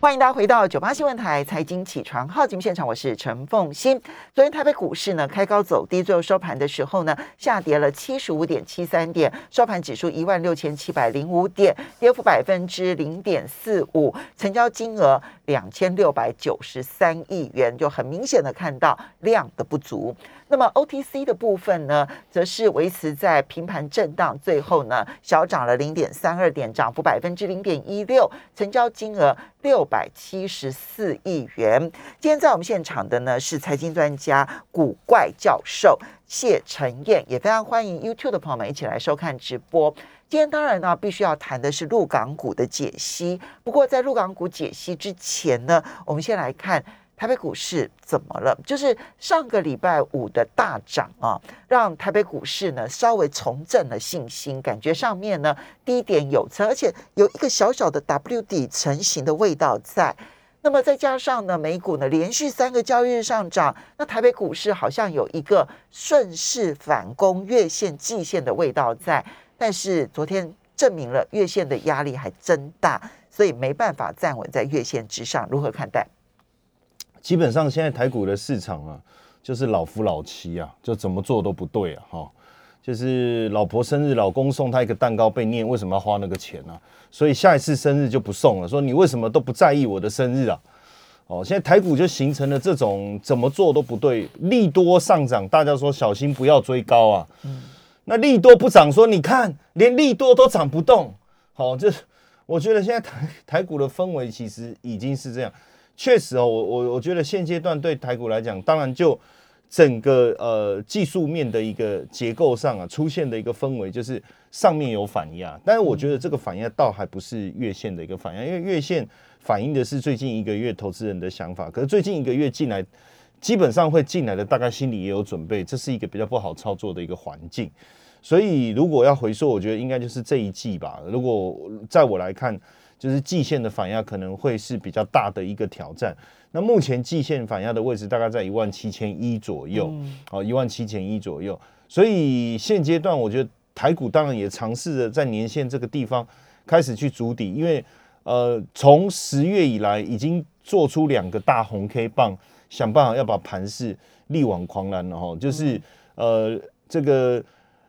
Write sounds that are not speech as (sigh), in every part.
欢迎大家回到九八新闻台财经起床号节目现场，我是陈凤欣。昨天台北股市呢开高走低，最后收盘的时候呢下跌了七十五点七三点，收盘指数一万六千七百零五点，跌幅百分之零点四五，成交金额两千六百九十三亿元，就很明显的看到量的不足。那么 OTC 的部分呢，则是维持在平盘震荡，最后呢小涨了零点三二点，涨幅百分之零点一六，成交金额六百七十四亿元。今天在我们现场的呢是财经专家古怪教授谢晨燕，也非常欢迎 YouTube 的朋友们一起来收看直播。今天当然呢，必须要谈的是陆港股的解析。不过在陆港股解析之前呢，我们先来看。台北股市怎么了？就是上个礼拜五的大涨啊，让台北股市呢稍微重振了信心，感觉上面呢低点有成，而且有一个小小的 W 底成型的味道在。那么再加上呢，美股呢连续三个交易日上涨，那台北股市好像有一个顺势反攻月线、季线的味道在。但是昨天证明了月线的压力还真大，所以没办法站稳在月线之上。如何看待？基本上现在台股的市场啊，就是老夫老妻啊，就怎么做都不对啊，哈，就是老婆生日，老公送她一个蛋糕被念，为什么要花那个钱呢？所以下一次生日就不送了，说你为什么都不在意我的生日啊？哦，现在台股就形成了这种怎么做都不对，利多上涨，大家说小心不要追高啊。嗯，那利多不涨，说你看连利多都涨不动，好，这我觉得现在台台股的氛围其实已经是这样。确实哦，我我我觉得现阶段对台股来讲，当然就整个呃技术面的一个结构上啊，出现的一个氛围就是上面有反压，但是我觉得这个反压倒还不是月线的一个反压，因为月线反映的是最近一个月投资人的想法，可是最近一个月进来，基本上会进来的大概心里也有准备，这是一个比较不好操作的一个环境，所以如果要回溯，我觉得应该就是这一季吧。如果在我来看。就是季线的反压可能会是比较大的一个挑战。那目前季线反压的位置大概在一万七千一左右，哦，一万七千一左右。所以现阶段，我觉得台股当然也尝试着在年线这个地方开始去筑底，因为呃，从十月以来已经做出两个大红 K 棒，想办法要把盘势力挽狂澜了哈。就是呃，这个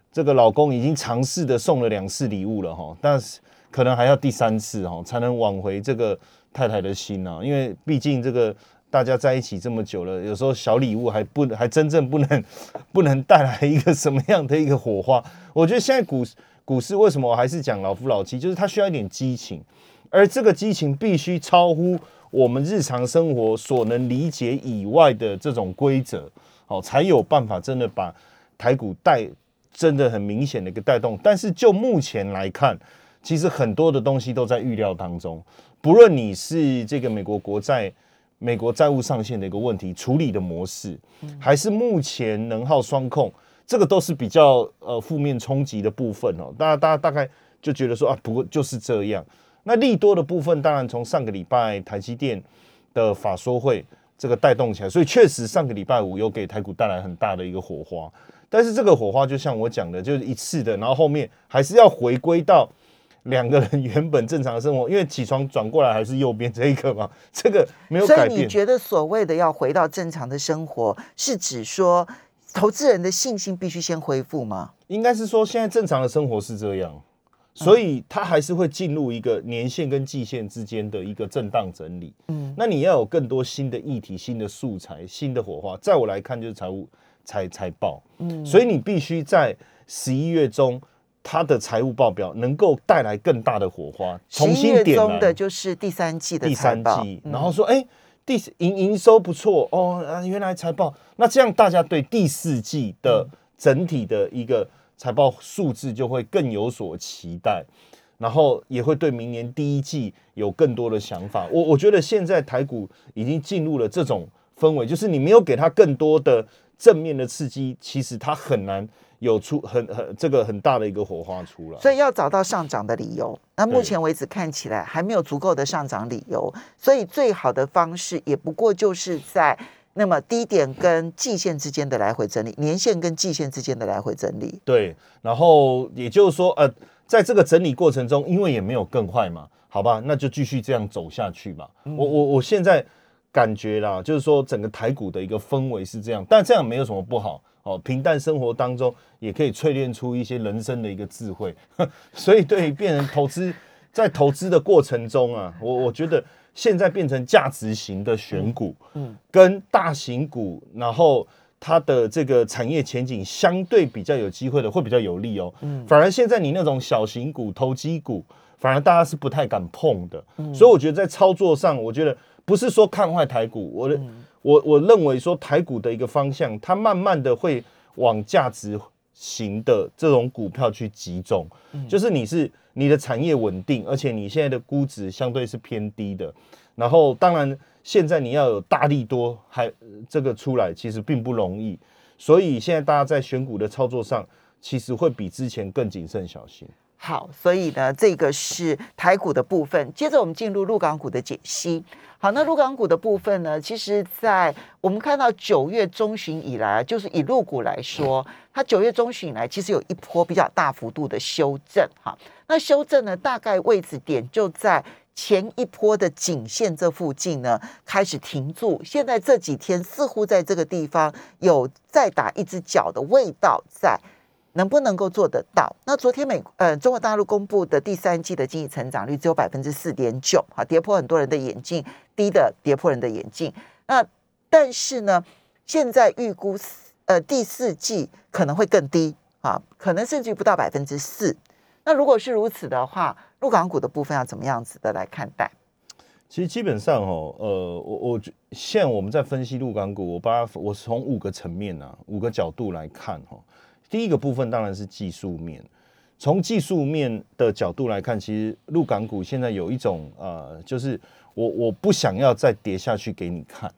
这个老公已经尝试的送了两次礼物了哈，但是。可能还要第三次哈，才能挽回这个太太的心呐。因为毕竟这个大家在一起这么久了，有时候小礼物还不还真正不能 (laughs) 不能带来一个什么样的一个火花。我觉得现在股股市为什么我还是讲老夫老妻，就是它需要一点激情，而这个激情必须超乎我们日常生活所能理解以外的这种规则，好才有办法真的把台股带真的很明显的一个带动。但是就目前来看。其实很多的东西都在预料当中，不论你是这个美国国债、美国债务上限的一个问题处理的模式，还是目前能耗双控，这个都是比较呃负面冲击的部分哦。大家大家大概就觉得说啊，不过就是这样。那利多的部分，当然从上个礼拜台积电的法说会这个带动起来，所以确实上个礼拜五有给台股带来很大的一个火花。但是这个火花就像我讲的，就是一次的，然后后面还是要回归到。两个人原本正常的生活，因为起床转过来还是右边这一个嘛，(laughs) 这个没有改变。所以你觉得所谓的要回到正常的生活，是指说投资人的信心必须先恢复吗？应该是说现在正常的生活是这样，所以它还是会进入一个年限跟季线之间的一个震荡整理。嗯，那你要有更多新的议题、新的素材、新的火花，在我来看就是财务财财报。嗯，所以你必须在十一月中。它的财务报表能够带来更大的火花，重新点中的就是第三季的第三季，然后说，哎，第营营收不错哦，啊原来财报，那这样大家对第四季的整体的一个财报数字就会更有所期待，然后也会对明年第一季有更多的想法。我我觉得现在台股已经进入了这种氛围，就是你没有给它更多的正面的刺激，其实它很难。有出很很这个很大的一个火花出来，所以要找到上涨的理由。那目前为止看起来还没有足够的上涨理由，所以最好的方式也不过就是在那么低点跟季线之间的来回整理，年线跟季线之间的来回整理。对，然后也就是说，呃，在这个整理过程中，因为也没有更坏嘛，好吧，那就继续这样走下去吧。我我我现在感觉啦，就是说整个台股的一个氛围是这样，但这样没有什么不好哦。平淡生活当中也可以淬炼出一些人生的一个智慧，(laughs) 所以对于变成投资，在投资的过程中啊，我我觉得现在变成价值型的选股，嗯，跟大型股，然后它的这个产业前景相对比较有机会的，会比较有利哦。嗯，反而现在你那种小型股、投机股。反而大家是不太敢碰的，所以我觉得在操作上，我觉得不是说看坏台股，我的我我认为说台股的一个方向，它慢慢的会往价值型的这种股票去集中，就是你是你的产业稳定，而且你现在的估值相对是偏低的，然后当然现在你要有大力多还这个出来，其实并不容易，所以现在大家在选股的操作上，其实会比之前更谨慎小心。好，所以呢，这个是台股的部分。接着我们进入陆港股的解析。好，那陆港股的部分呢，其实，在我们看到九月中旬以来，就是以陆股来说，它九月中旬以来，其实有一波比较大幅度的修正。哈，那修正呢，大概位置点就在前一波的颈线这附近呢，开始停住。现在这几天似乎在这个地方有再打一只脚的味道在。能不能够做得到？那昨天美呃中国大陆公布的第三季的经济成长率只有百分之四点九，好跌破很多人的眼镜，低的跌破人的眼镜。那但是呢，现在预估呃第四季可能会更低啊，可能甚至不到百分之四。那如果是如此的话，陆港股的部分要怎么样子的来看待？其实基本上哦，呃，我我现在我们在分析陆港股，我把我从五个层面啊，五个角度来看哈。第一个部分当然是技术面，从技术面的角度来看，其实陆港股现在有一种呃，就是我我不想要再跌下去给你看，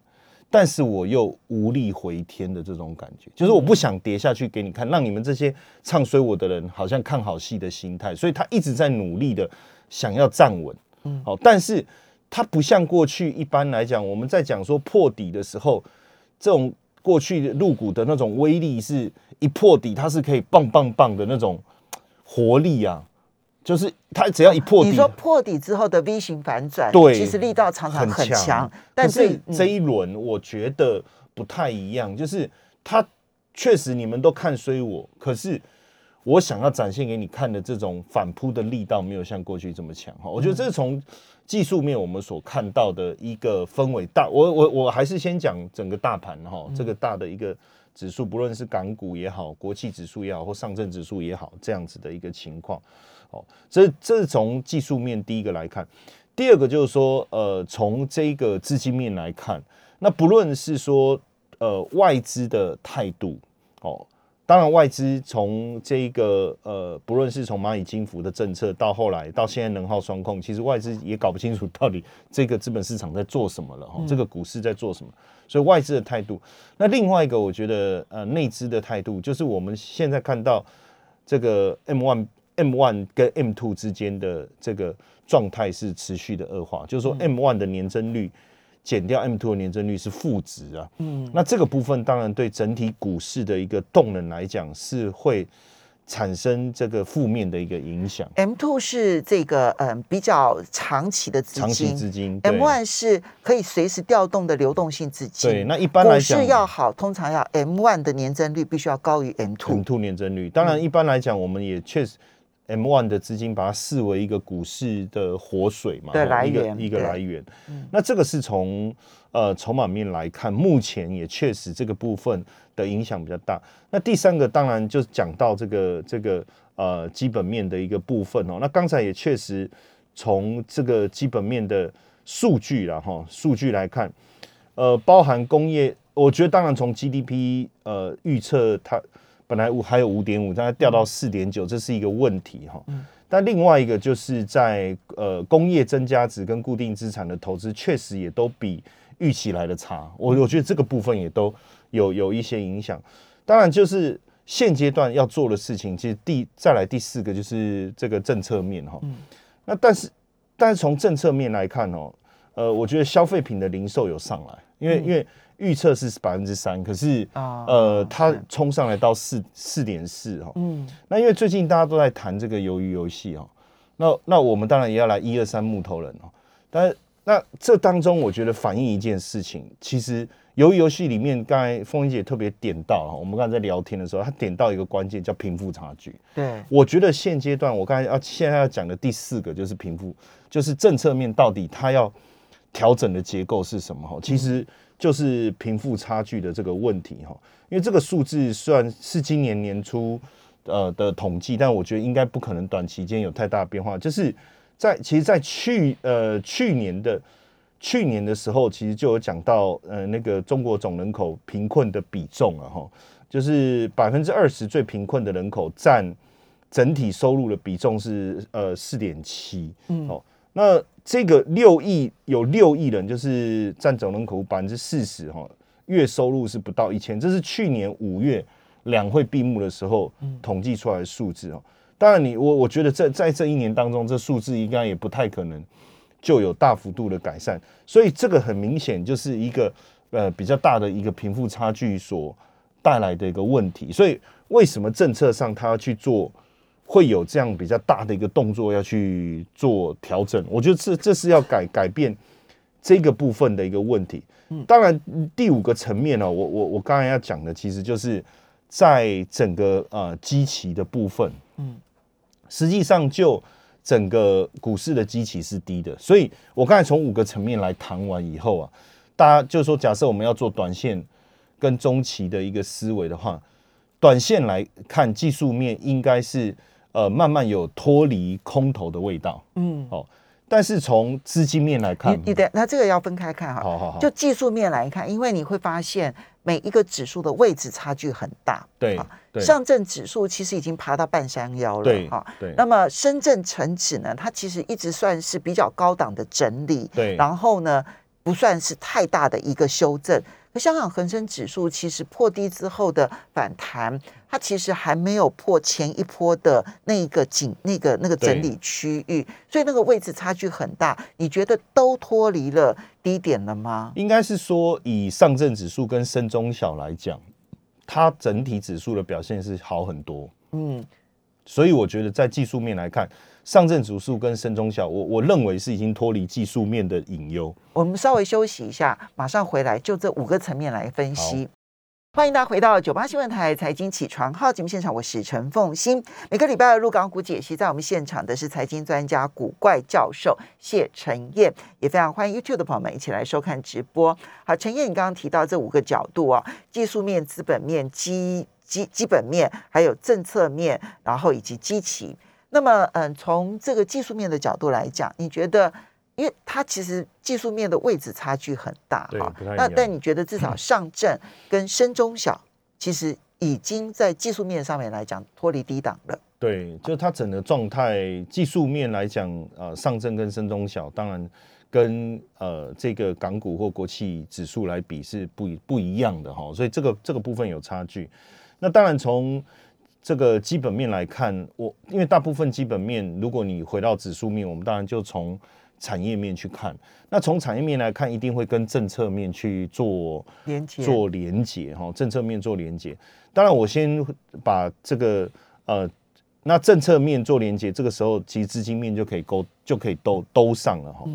但是我又无力回天的这种感觉，就是我不想跌下去给你看，让你们这些唱衰我的人好像看好戏的心态，所以他一直在努力的想要站稳，嗯，好，但是他不像过去一般来讲，我们在讲说破底的时候，这种。过去入股的那种威力，是一破底，它是可以棒棒棒的那种活力啊！就是它只要一破底，你说破底之后的 V 型反转，对，其实力道常常很强。但是这一轮我觉得不太一样，就是它确实你们都看衰我，可是我想要展现给你看的这种反扑的力道，没有像过去这么强哈。我觉得这是从。技术面我们所看到的一个氛围大，我我我还是先讲整个大盘哈，这个大的一个指数，不论是港股也好，国际指数也好，或上证指数也好，这样子的一个情况，哦，这这是从技术面第一个来看，第二个就是说，呃，从这个资金面来看，那不论是说呃外资的态度，哦。当然，外资从这一个呃，不论是从蚂蚁金服的政策，到后来到现在能耗双控，其实外资也搞不清楚到底这个资本市场在做什么了哈，这个股市在做什么。所以外资的态度，那另外一个我觉得呃内资的态度，就是我们现在看到这个 M one M one 跟 M two 之间的这个状态是持续的恶化，就是说 M one 的年增率。减掉 M two 的年增率是负值啊，嗯，那这个部分当然对整体股市的一个动能来讲是会产生这个负面的一个影响。M two 是这个嗯比较长期的资金，长期资金。M one 是可以随时调动的流动性资金。对，那一般来讲，股市要好，通常要 M one 的年增率必须要高于 M two。M two 年增率，当然一般来讲，我们也确实。M one 的资金把它视为一个股市的活水嘛，对，来源一个来源。那这个是从呃筹码面来看，目前也确实这个部分的影响比较大。那第三个当然就讲到这个这个呃基本面的一个部分哦。那刚才也确实从这个基本面的数据了哈，数据来看，呃，包含工业，我觉得当然从 GDP 呃预测它。本来五还有五点五，但它掉到四点九，这是一个问题哈。但另外一个就是在呃工业增加值跟固定资产的投资，确实也都比预期来的差。我我觉得这个部分也都有有一些影响。当然，就是现阶段要做的事情，其实第再来第四个就是这个政策面哈。嗯那但是但是从政策面来看哦，呃，我觉得消费品的零售有上来，因为因为。预测是百分之三，可是啊呃，它冲上来到四四点四哈。嗯，那因为最近大家都在谈这个鱿鱼游戏哈，那那我们当然也要来一二三木头人哦。但是那这当中，我觉得反映一件事情，其实鱿鱼游戏里面，刚才凤英姐特别点到哈，我们刚才在聊天的时候，她点到一个关键叫贫富差距。对，我觉得现阶段我刚才要现在要讲的第四个就是贫富，就是政策面到底它要调整的结构是什么哈？其实就是贫富差距的这个问题哈。因为这个数字虽然是今年年初呃的统计，但我觉得应该不可能短期间有太大变化，就是。在其实，在去呃去年的去年的时候，其实就有讲到呃那个中国总人口贫困的比重啊，哈，就是百分之二十最贫困的人口占整体收入的比重是呃四点七，嗯，哦，那这个六亿有六亿人，就是占总人口百分之四十哈，月收入是不到一千，这是去年五月两会闭幕的时候统计出来的数字哦。当然，你我我觉得在在这一年当中，这数字应该也不太可能就有大幅度的改善，所以这个很明显就是一个呃比较大的一个贫富差距所带来的一个问题。所以为什么政策上他要去做，会有这样比较大的一个动作要去做调整？我觉得这这是要改改变这个部分的一个问题。当然第五个层面呢，我我我刚才要讲的，其实就是在整个呃基期的部分，嗯。实际上，就整个股市的基期是低的，所以我刚才从五个层面来谈完以后啊，大家就是说，假设我们要做短线跟中期的一个思维的话，短线来看技术面应该是呃慢慢有脱离空头的味道，嗯，好，但是从资金面来看，你的那这个要分开看哈，好好好，就技术面来看，因为你会发现每一个指数的位置差距很大，对。上证指数其实已经爬到半山腰了，哈。对。那么深圳成指呢？它其实一直算是比较高档的整理，对。然后呢，不算是太大的一个修正。那香港恒生指数其实破低之后的反弹，它其实还没有破前一波的那个景那个那个整理区域，所以那个位置差距很大。你觉得都脱离了低点了吗？应该是说，以上证指数跟深中小来讲。它整体指数的表现是好很多，嗯，所以我觉得在技术面来看，上证指数跟深中小，我我认为是已经脱离技术面的隐忧。我们稍微休息一下，马上回来就这五个层面来分析。欢迎大家回到九八新闻台财经起床号节目现场，我是陈凤欣。每个礼拜的入港股解析，在我们现场的是财经专家古怪教授谢晨燕，也非常欢迎 YouTube 的朋友们一起来收看直播。好，陈燕，你刚刚提到这五个角度啊，技术面、资本面、基基基本面，还有政策面，然后以及基期。那么，嗯，从这个技术面的角度来讲，你觉得？因为它其实技术面的位置差距很大哈，那但你觉得至少上证跟深中小，其实已经在技术面上面来讲脱离低档了。(coughs) 对，就它整个状态技术面来讲，呃，上证跟深中小，当然跟呃这个港股或国企指数来比是不不一样的哈，所以这个这个部分有差距。那当然从这个基本面来看，我因为大部分基本面，如果你回到指数面，我们当然就从产业面去看，那从产业面来看，一定会跟政策面去做连接，做连接哈。政策面做连接，当然我先把这个呃，那政策面做连接，这个时候其实资金面就可以勾，就可以都都上了哈。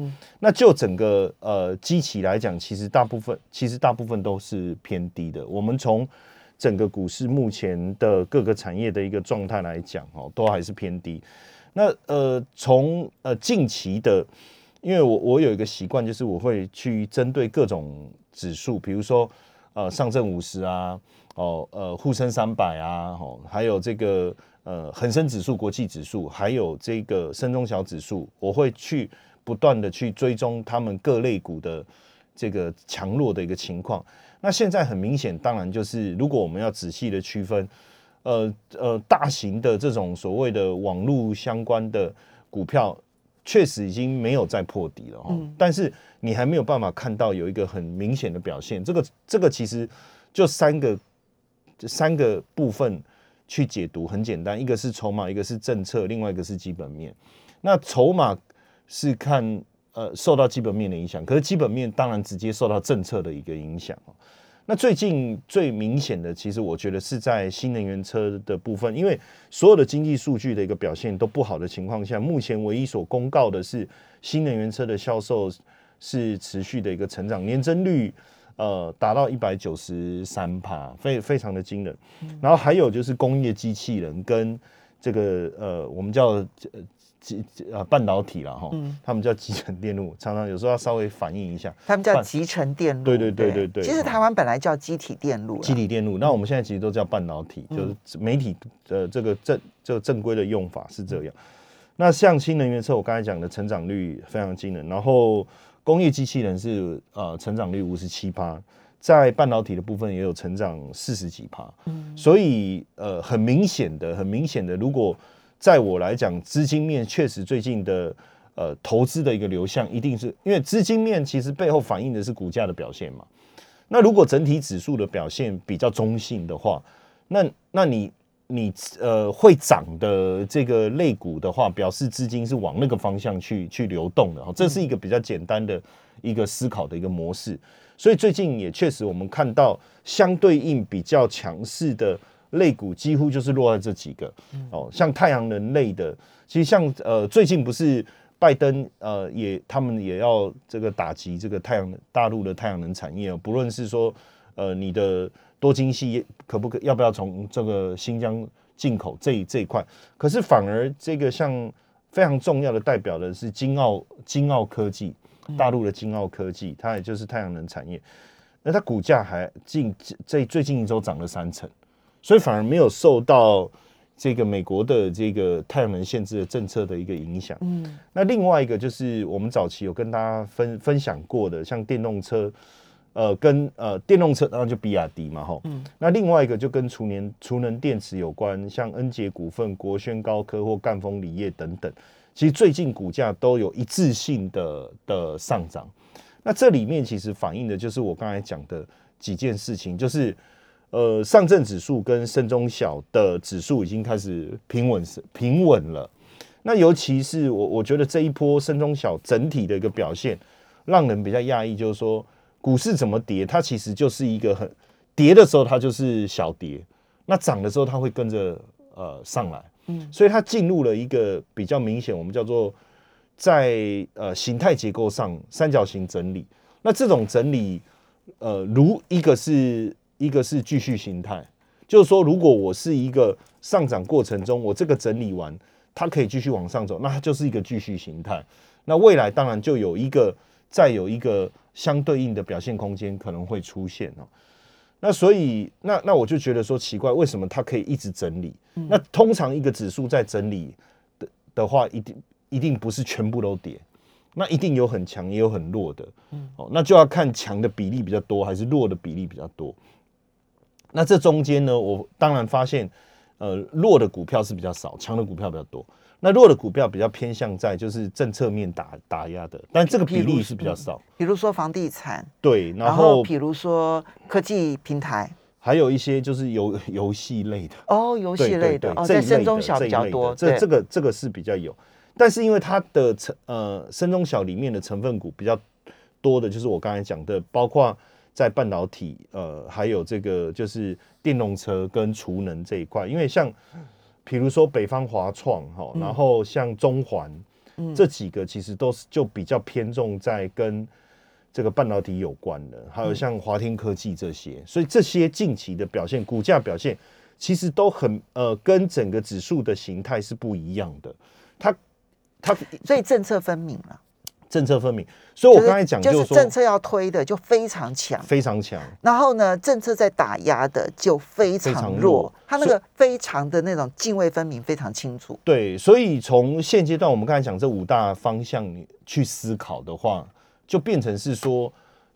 那就整个呃机器来讲，其实大部分其实大部分都是偏低的。我们从整个股市目前的各个产业的一个状态来讲哦，都还是偏低。那呃，从呃近期的。因为我我有一个习惯，就是我会去针对各种指数，比如说呃上证五十啊，哦呃沪深三百啊，哦还有这个呃恒生指数、国际指数，还有这个深中小指数，我会去不断的去追踪他们各类股的这个强弱的一个情况。那现在很明显，当然就是如果我们要仔细的区分，呃呃大型的这种所谓的网络相关的股票。确实已经没有再破底了哈，但是你还没有办法看到有一个很明显的表现。这个这个其实就三个三个部分去解读很简单，一个是筹码，一个是政策，另外一个是基本面。那筹码是看呃受到基本面的影响，可是基本面当然直接受到政策的一个影响那最近最明显的，其实我觉得是在新能源车的部分，因为所有的经济数据的一个表现都不好的情况下，目前唯一所公告的是新能源车的销售是持续的一个成长，年增率呃达到一百九十三帕，非非常的惊人。然后还有就是工业机器人跟这个呃我们叫集呃半导体了哈，他们叫集成电路，常常有时候要稍微反映一下。他们叫集成电路。对对对对对。其实台湾本来叫机体电路。机体电路，那我们现在其实都叫半导体，就是媒体的这个正这个正规的用法是这样。那像新能源车，我刚才讲的成长率非常惊人，然后工业机器人是呃成长率五十七趴，在半导体的部分也有成长四十几趴。嗯，所以呃很明显的，很明显的，如果在我来讲，资金面确实最近的呃投资的一个流向，一定是因为资金面其实背后反映的是股价的表现嘛。那如果整体指数的表现比较中性的话，那那你你呃会涨的这个类股的话，表示资金是往那个方向去去流动的，这是一个比较简单的一个思考的一个模式。所以最近也确实我们看到相对应比较强势的。类股几乎就是落在这几个。哦，像太阳能类的，其实像呃最近不是拜登呃也他们也要这个打击这个太阳大陆的太阳能产业哦，不论是说呃你的多晶系可不可要不要从这个新疆进口这这一块，可是反而这个像非常重要的代表的是金澳金澳科技大陆的金澳科技，它也就是太阳能产业，那它股价还近这最近一周涨了三成。所以反而没有受到这个美国的这个太阳能限制的政策的一个影响。嗯，那另外一个就是我们早期有跟大家分分享过的，像电动车，呃，跟呃电动车当然就比亚迪嘛，哈。嗯。那另外一个就跟储能储能电池有关，像恩捷股份、国轩高科或赣锋锂业等等，其实最近股价都有一致性的的上涨。那这里面其实反映的就是我刚才讲的几件事情，就是。呃，上证指数跟深中小的指数已经开始平稳平稳了。那尤其是我我觉得这一波深中小整体的一个表现，让人比较讶异，就是说股市怎么跌，它其实就是一个很跌的时候它就是小跌，那涨的时候它会跟着呃上来。嗯，所以它进入了一个比较明显，我们叫做在呃形态结构上三角形整理。那这种整理，呃，如一个是。一个是继续形态，就是说，如果我是一个上涨过程中，我这个整理完，它可以继续往上走，那它就是一个继续形态。那未来当然就有一个再有一个相对应的表现空间可能会出现哦。那所以，那那我就觉得说奇怪，为什么它可以一直整理？那通常一个指数在整理的的话，一定一定不是全部都跌，那一定有很强也有很弱的。嗯，哦，那就要看强的比例比较多，还是弱的比例比较多。那这中间呢，我当然发现，呃，弱的股票是比较少，强的股票比较多。那弱的股票比较偏向在就是政策面打打压的，但这个比例是比较少。比如说房地产，对，然后比如说科技平台，还有一些就是游游戏类的哦，游戏类的哦，在深中小比较多。这这个这个是比较有，但是因为它的成呃深中小里面的成分股比较多的，就是我刚才讲的，包括。在半导体，呃，还有这个就是电动车跟储能这一块，因为像，比如说北方华创哈，然后像中环，这几个其实都是就比较偏重在跟这个半导体有关的，还有像华天科技这些，所以这些近期的表现，股价表现其实都很呃，跟整个指数的形态是不一样的，它它所以政策分明了。政策分明，所以我刚才讲就是政策要推的就非常强，非常强。然后呢，政策在打压的就非常弱。它那个非常的那种泾渭分明，非常清楚。对，所以从现阶段我们刚才讲这五大方向去思考的话，就变成是说，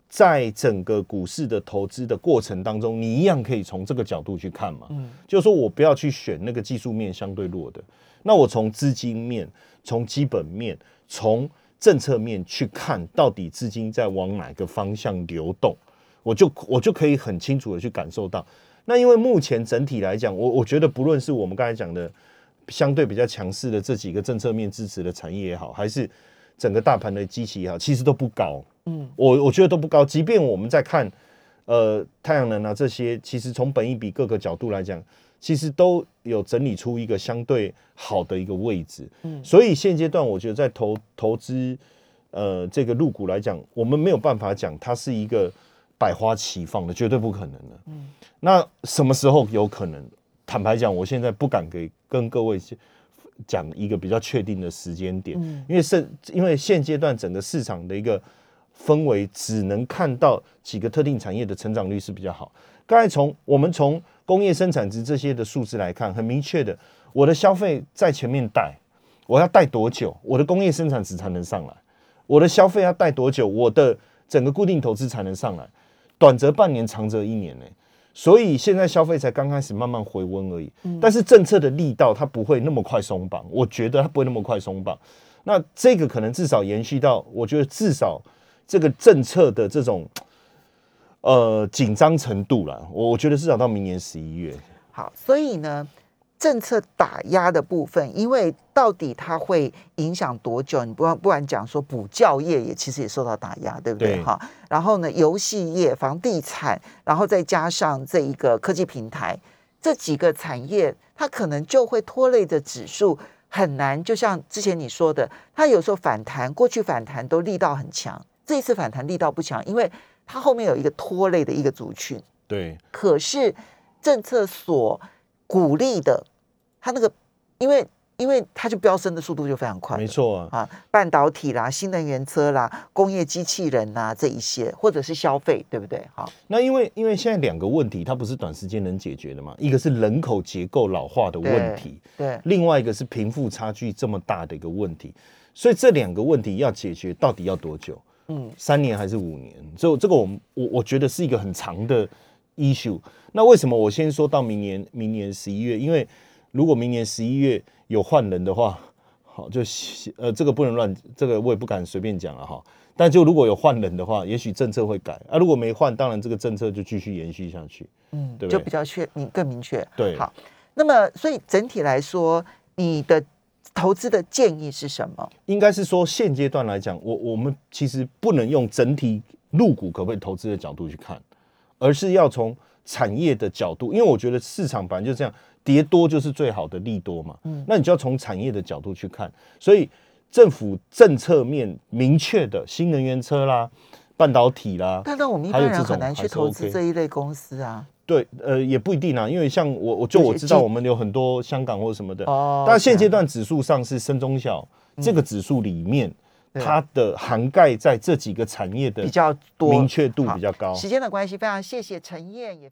在整个股市的投资的过程当中，你一样可以从这个角度去看嘛。嗯，就是说我不要去选那个技术面相对弱的，那我从资金面、从基本面、从政策面去看到底资金在往哪个方向流动，我就我就可以很清楚的去感受到。那因为目前整体来讲，我我觉得不论是我们刚才讲的相对比较强势的这几个政策面支持的产业也好，还是整个大盘的机器也好，其实都不高。嗯，我我觉得都不高。即便我们在看呃太阳能啊这些，其实从本益比各个角度来讲，其实都有整理出一个相对好的一个位置。嗯，所以现阶段我觉得在投投资呃这个入股来讲，我们没有办法讲它是一个百花齐放的，绝对不可能的。嗯，那什么时候有可能？坦白讲，我现在不敢给跟各位讲一个比较确定的时间点，因为是，因为现阶段整个市场的一个氛围，只能看到几个特定产业的成长率是比较好。刚才从我们从工业生产值这些的数字来看，很明确的，我的消费在前面带，我要带多久，我的工业生产值才能上来？我的消费要带多久，我的整个固定投资才能上来？短则半年，长则一年呢？所以现在消费才刚开始慢慢回温而已，但是政策的力道它不会那么快松绑，我觉得它不会那么快松绑。那这个可能至少延续到，我觉得至少这个政策的这种呃紧张程度啦，我我觉得至少到明年十一月。好，所以呢。政策打压的部分，因为到底它会影响多久？你不不然讲说补教业也其实也受到打压，对不对？哈。然后呢，游戏业、房地产，然后再加上这一个科技平台，这几个产业，它可能就会拖累的指数很难。就像之前你说的，它有时候反弹，过去反弹都力道很强，这一次反弹力道不强，因为它后面有一个拖累的一个族群。对。可是政策所鼓励的。它那个，因为因为它就飙升的速度就非常快，没错啊，啊，半导体啦、新能源车啦、工业机器人呐这一些，或者是消费，对不对？好，那因为因为现在两个问题，它不是短时间能解决的嘛，一个是人口结构老化的问题，对，另外一个是贫富差距这么大的一个问题，所以这两个问题要解决，到底要多久？嗯，三年还是五年？所以这个我我我觉得是一个很长的 issue。那为什么我先说到明年？明年十一月，因为如果明年十一月有换人的话，好就呃这个不能乱，这个我也不敢随便讲了哈。但就如果有换人的话，也许政策会改啊。如果没换，当然这个政策就继续延续下去。嗯，对，就比较确明更明确。对，好。那么所以整体来说，你的投资的建议是什么？应该是说现阶段来讲，我我们其实不能用整体入股可不可以投资的角度去看，而是要从产业的角度，因为我觉得市场本来就这样。跌多就是最好的利多嘛，嗯，那你就要从产业的角度去看，所以政府政策面明确的新能源车啦、半导体啦，但是我们一般人很难去投资这一类公司啊。对，呃，也不一定啊，因为像我，我就我知道我们有很多香港或者什么的，哦，但现阶段指数上是深中小，这个指数里面它的涵盖在这几个产业的比较多，明确度比较高。时间的关系，非常谢谢陈燕，也非常。